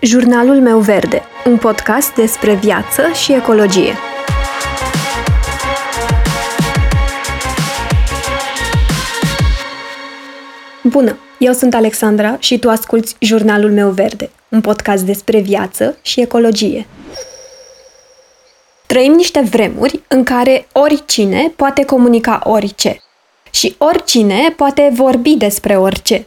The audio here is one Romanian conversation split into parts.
Jurnalul meu verde, un podcast despre viață și ecologie. Bună! Eu sunt Alexandra și tu asculți Jurnalul meu verde, un podcast despre viață și ecologie. Trăim niște vremuri în care oricine poate comunica orice și oricine poate vorbi despre orice.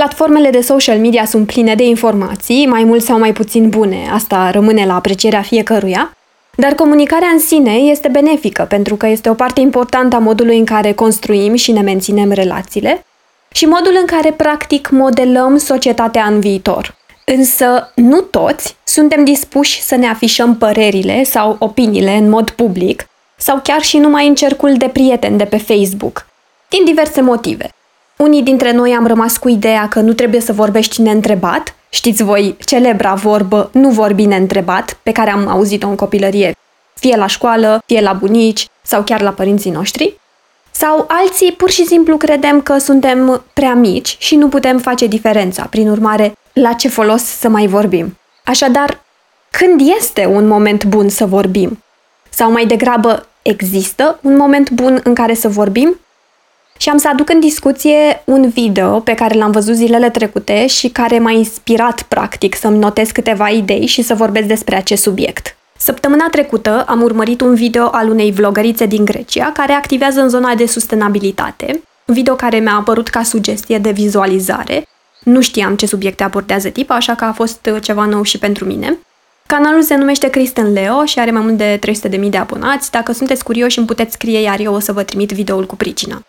Platformele de social media sunt pline de informații, mai mult sau mai puțin bune, asta rămâne la aprecierea fiecăruia, dar comunicarea în sine este benefică pentru că este o parte importantă a modului în care construim și ne menținem relațiile și modul în care practic modelăm societatea în viitor. Însă nu toți suntem dispuși să ne afișăm părerile sau opiniile în mod public sau chiar și numai în cercul de prieteni de pe Facebook, din diverse motive. Unii dintre noi am rămas cu ideea că nu trebuie să vorbești neîntrebat. Știți voi, celebra vorbă nu vorbi neîntrebat, pe care am auzit-o în copilărie, fie la școală, fie la bunici sau chiar la părinții noștri. Sau alții pur și simplu credem că suntem prea mici și nu putem face diferența. Prin urmare, la ce folos să mai vorbim? Așadar, când este un moment bun să vorbim? Sau mai degrabă, există un moment bun în care să vorbim? Și am să aduc în discuție un video pe care l-am văzut zilele trecute și care m-a inspirat practic să-mi notez câteva idei și să vorbesc despre acest subiect. Săptămâna trecută am urmărit un video al unei vlogărițe din Grecia care activează în zona de sustenabilitate, un video care mi-a apărut ca sugestie de vizualizare. Nu știam ce subiecte abordează tipa, așa că a fost ceva nou și pentru mine. Canalul se numește Kristen Leo și are mai mult de 300.000 de abonați. Dacă sunteți curioși, îmi puteți scrie, iar eu o să vă trimit videoul cu pricina.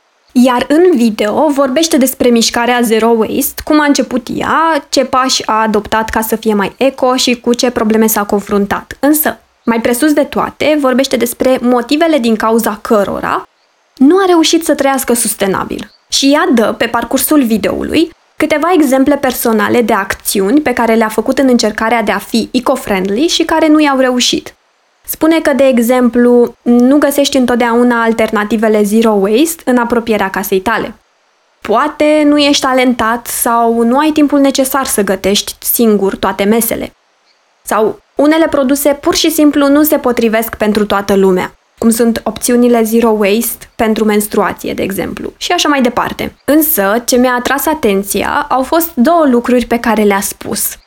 Iar în video vorbește despre mișcarea Zero Waste, cum a început ea, ce pași a adoptat ca să fie mai eco și cu ce probleme s-a confruntat. Însă, mai presus de toate, vorbește despre motivele din cauza cărora nu a reușit să trăiască sustenabil. Și ea dă, pe parcursul videoului, câteva exemple personale de acțiuni pe care le-a făcut în încercarea de a fi eco-friendly și care nu i-au reușit. Spune că, de exemplu, nu găsești întotdeauna alternativele zero waste în apropierea casei tale. Poate nu ești talentat sau nu ai timpul necesar să gătești singur toate mesele. Sau unele produse pur și simplu nu se potrivesc pentru toată lumea, cum sunt opțiunile zero waste pentru menstruație, de exemplu, și așa mai departe. Însă, ce mi-a atras atenția au fost două lucruri pe care le-a spus –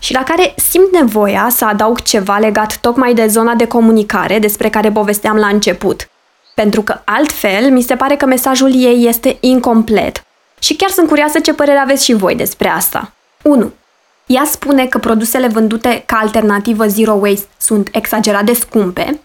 și la care simt nevoia să adaug ceva legat tocmai de zona de comunicare despre care povesteam la început. Pentru că altfel mi se pare că mesajul ei este incomplet. Și chiar sunt curioasă ce părere aveți și voi despre asta. 1. Ea spune că produsele vândute ca alternativă zero waste sunt exagerat de scumpe.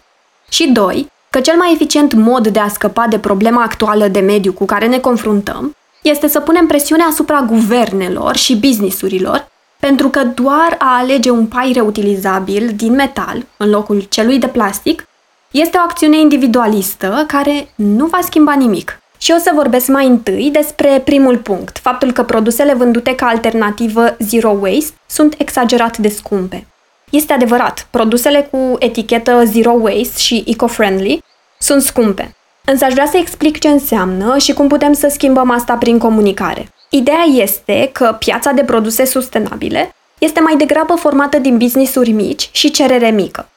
Și 2. Că cel mai eficient mod de a scăpa de problema actuală de mediu cu care ne confruntăm este să punem presiune asupra guvernelor și businessurilor pentru că doar a alege un pai reutilizabil din metal în locul celui de plastic este o acțiune individualistă care nu va schimba nimic. Și o să vorbesc mai întâi despre primul punct, faptul că produsele vândute ca alternativă zero waste sunt exagerat de scumpe. Este adevărat, produsele cu etichetă zero waste și eco-friendly sunt scumpe. Însă aș vrea să explic ce înseamnă și cum putem să schimbăm asta prin comunicare. Ideea este că piața de produse sustenabile este mai degrabă formată din business-uri mici și cerere mică.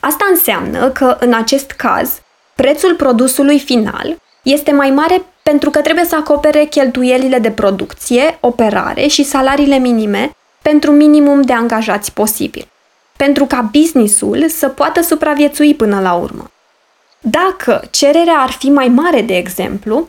Asta înseamnă că, în acest caz, prețul produsului final este mai mare pentru că trebuie să acopere cheltuielile de producție, operare și salariile minime pentru minimum de angajați posibil, pentru ca businessul să poată supraviețui până la urmă. Dacă cererea ar fi mai mare, de exemplu,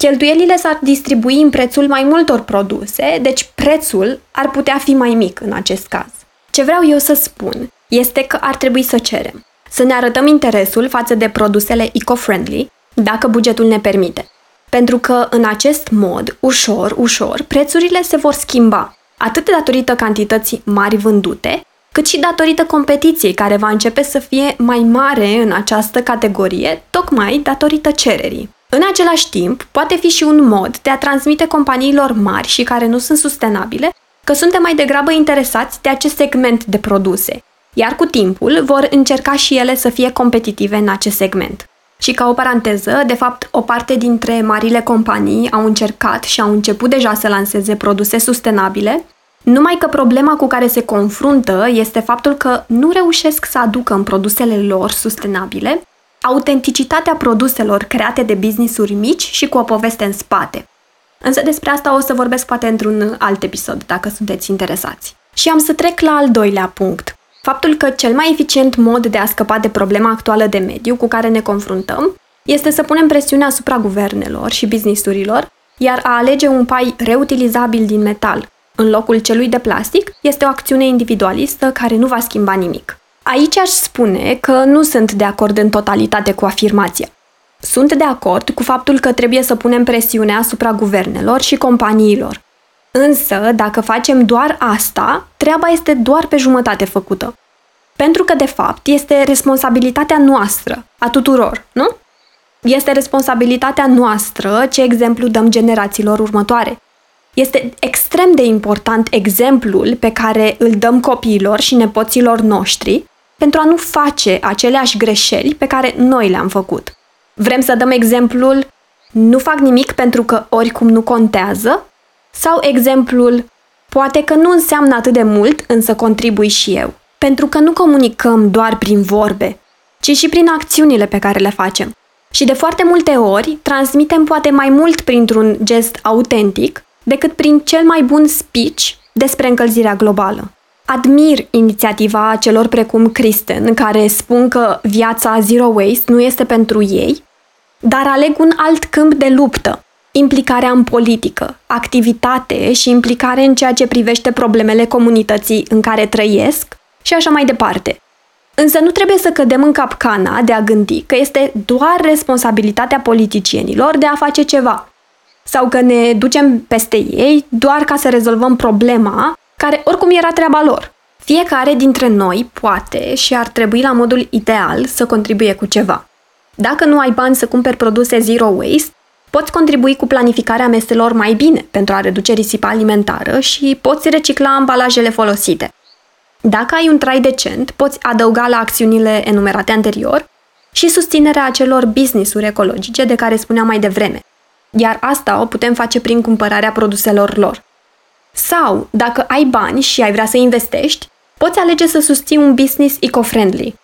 Cheltuielile s-ar distribui în prețul mai multor produse, deci prețul ar putea fi mai mic în acest caz. Ce vreau eu să spun este că ar trebui să cerem, să ne arătăm interesul față de produsele eco-friendly, dacă bugetul ne permite. Pentru că în acest mod, ușor, ușor, prețurile se vor schimba, atât datorită cantității mari vândute, cât și datorită competiției care va începe să fie mai mare în această categorie, tocmai datorită cererii. În același timp, poate fi și un mod de a transmite companiilor mari și care nu sunt sustenabile că suntem mai degrabă interesați de acest segment de produse, iar cu timpul vor încerca și ele să fie competitive în acest segment. Și ca o paranteză, de fapt, o parte dintre marile companii au încercat și au început deja să lanseze produse sustenabile, Numai că problema cu care se confruntă este faptul că nu reușesc să aducă în produsele lor sustenabile autenticitatea produselor create de business-uri mici și cu o poveste în spate. Însă despre asta o să vorbesc poate într-un alt episod, dacă sunteți interesați. Și am să trec la al doilea punct. Faptul că cel mai eficient mod de a scăpa de problema actuală de mediu cu care ne confruntăm este să punem presiune asupra guvernelor și businessurilor, iar a alege un pai reutilizabil din metal în locul celui de plastic este o acțiune individualistă care nu va schimba nimic. Aici aș spune că nu sunt de acord în totalitate cu afirmația. Sunt de acord cu faptul că trebuie să punem presiune asupra guvernelor și companiilor. Însă, dacă facem doar asta, treaba este doar pe jumătate făcută. Pentru că, de fapt, este responsabilitatea noastră, a tuturor, nu? Este responsabilitatea noastră ce exemplu dăm generațiilor următoare. Este extrem de important exemplul pe care îl dăm copiilor și nepoților noștri pentru a nu face aceleași greșeli pe care noi le-am făcut. Vrem să dăm exemplul nu fac nimic pentru că oricum nu contează? Sau exemplul poate că nu înseamnă atât de mult, însă contribui și eu. Pentru că nu comunicăm doar prin vorbe, ci și prin acțiunile pe care le facem. Și de foarte multe ori transmitem poate mai mult printr-un gest autentic decât prin cel mai bun speech despre încălzirea globală. Admir inițiativa celor precum Kristen, care spun că viața zero waste nu este pentru ei, dar aleg un alt câmp de luptă, implicarea în politică, activitate și implicare în ceea ce privește problemele comunității în care trăiesc și așa mai departe. Însă nu trebuie să cădem în capcana de a gândi că este doar responsabilitatea politicienilor de a face ceva sau că ne ducem peste ei doar ca să rezolvăm problema care oricum era treaba lor. Fiecare dintre noi poate și ar trebui la modul ideal să contribuie cu ceva. Dacă nu ai bani să cumperi produse zero waste, poți contribui cu planificarea meselor mai bine pentru a reduce risipa alimentară și poți recicla ambalajele folosite. Dacă ai un trai decent, poți adăuga la acțiunile enumerate anterior și susținerea acelor business-uri ecologice de care spuneam mai devreme. Iar asta o putem face prin cumpărarea produselor lor. Sau, dacă ai bani și ai vrea să investești, poți alege să susții un business eco-friendly.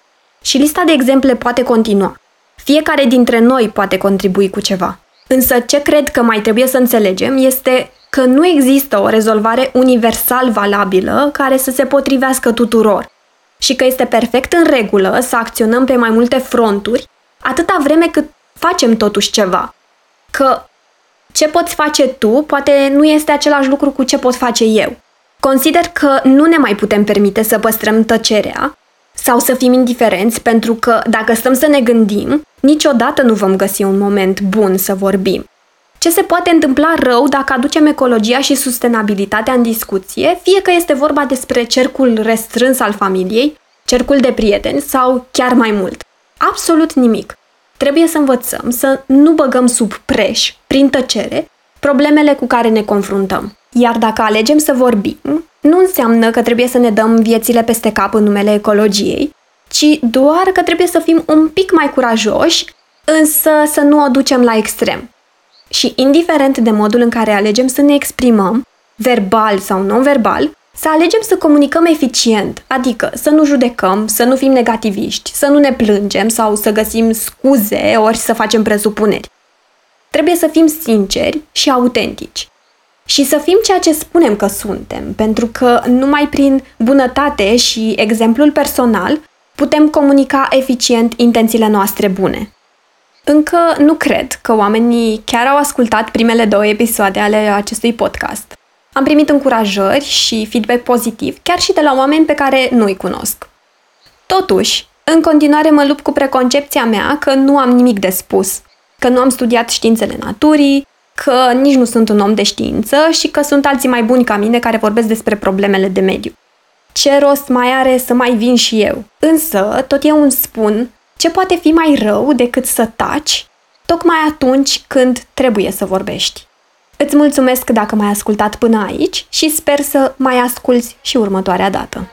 Și lista de exemple poate continua. Fiecare dintre noi poate contribui cu ceva. Însă ce cred că mai trebuie să înțelegem este că nu există o rezolvare universal valabilă care să se potrivească tuturor și că este perfect în regulă să acționăm pe mai multe fronturi atâta vreme cât facem totuși ceva. Că ce poți face tu poate nu este același lucru cu ce pot face eu. Consider că nu ne mai putem permite să păstrăm tăcerea sau să fim indiferenți pentru că dacă stăm să ne gândim, niciodată nu vom găsi un moment bun să vorbim. Ce se poate întâmpla rău dacă aducem ecologia și sustenabilitatea în discuție, fie că este vorba despre cercul restrâns al familiei, cercul de prieteni sau chiar mai mult? Absolut nimic. Trebuie să învățăm să nu băgăm sub preș, prin tăcere, problemele cu care ne confruntăm. Iar dacă alegem să vorbim, nu înseamnă că trebuie să ne dăm viețile peste cap în numele ecologiei, ci doar că trebuie să fim un pic mai curajoși, însă să nu o ducem la extrem. Și indiferent de modul în care alegem să ne exprimăm, verbal sau non-verbal, să alegem să comunicăm eficient, adică să nu judecăm, să nu fim negativiști, să nu ne plângem sau să găsim scuze ori să facem presupuneri. Trebuie să fim sinceri și autentici. Și să fim ceea ce spunem că suntem, pentru că numai prin bunătate și exemplul personal putem comunica eficient intențiile noastre bune. Încă nu cred că oamenii chiar au ascultat primele două episoade ale acestui podcast. Am primit încurajări și feedback pozitiv, chiar și de la oameni pe care nu-i cunosc. Totuși, în continuare mă lupt cu preconcepția mea că nu am nimic de spus, că nu am studiat științele naturii, că nici nu sunt un om de știință și că sunt alții mai buni ca mine care vorbesc despre problemele de mediu. Ce rost mai are să mai vin și eu? Însă, tot eu îmi spun ce poate fi mai rău decât să taci, tocmai atunci când trebuie să vorbești. Îți mulțumesc dacă m-ai ascultat până aici și sper să mai asculți și următoarea dată.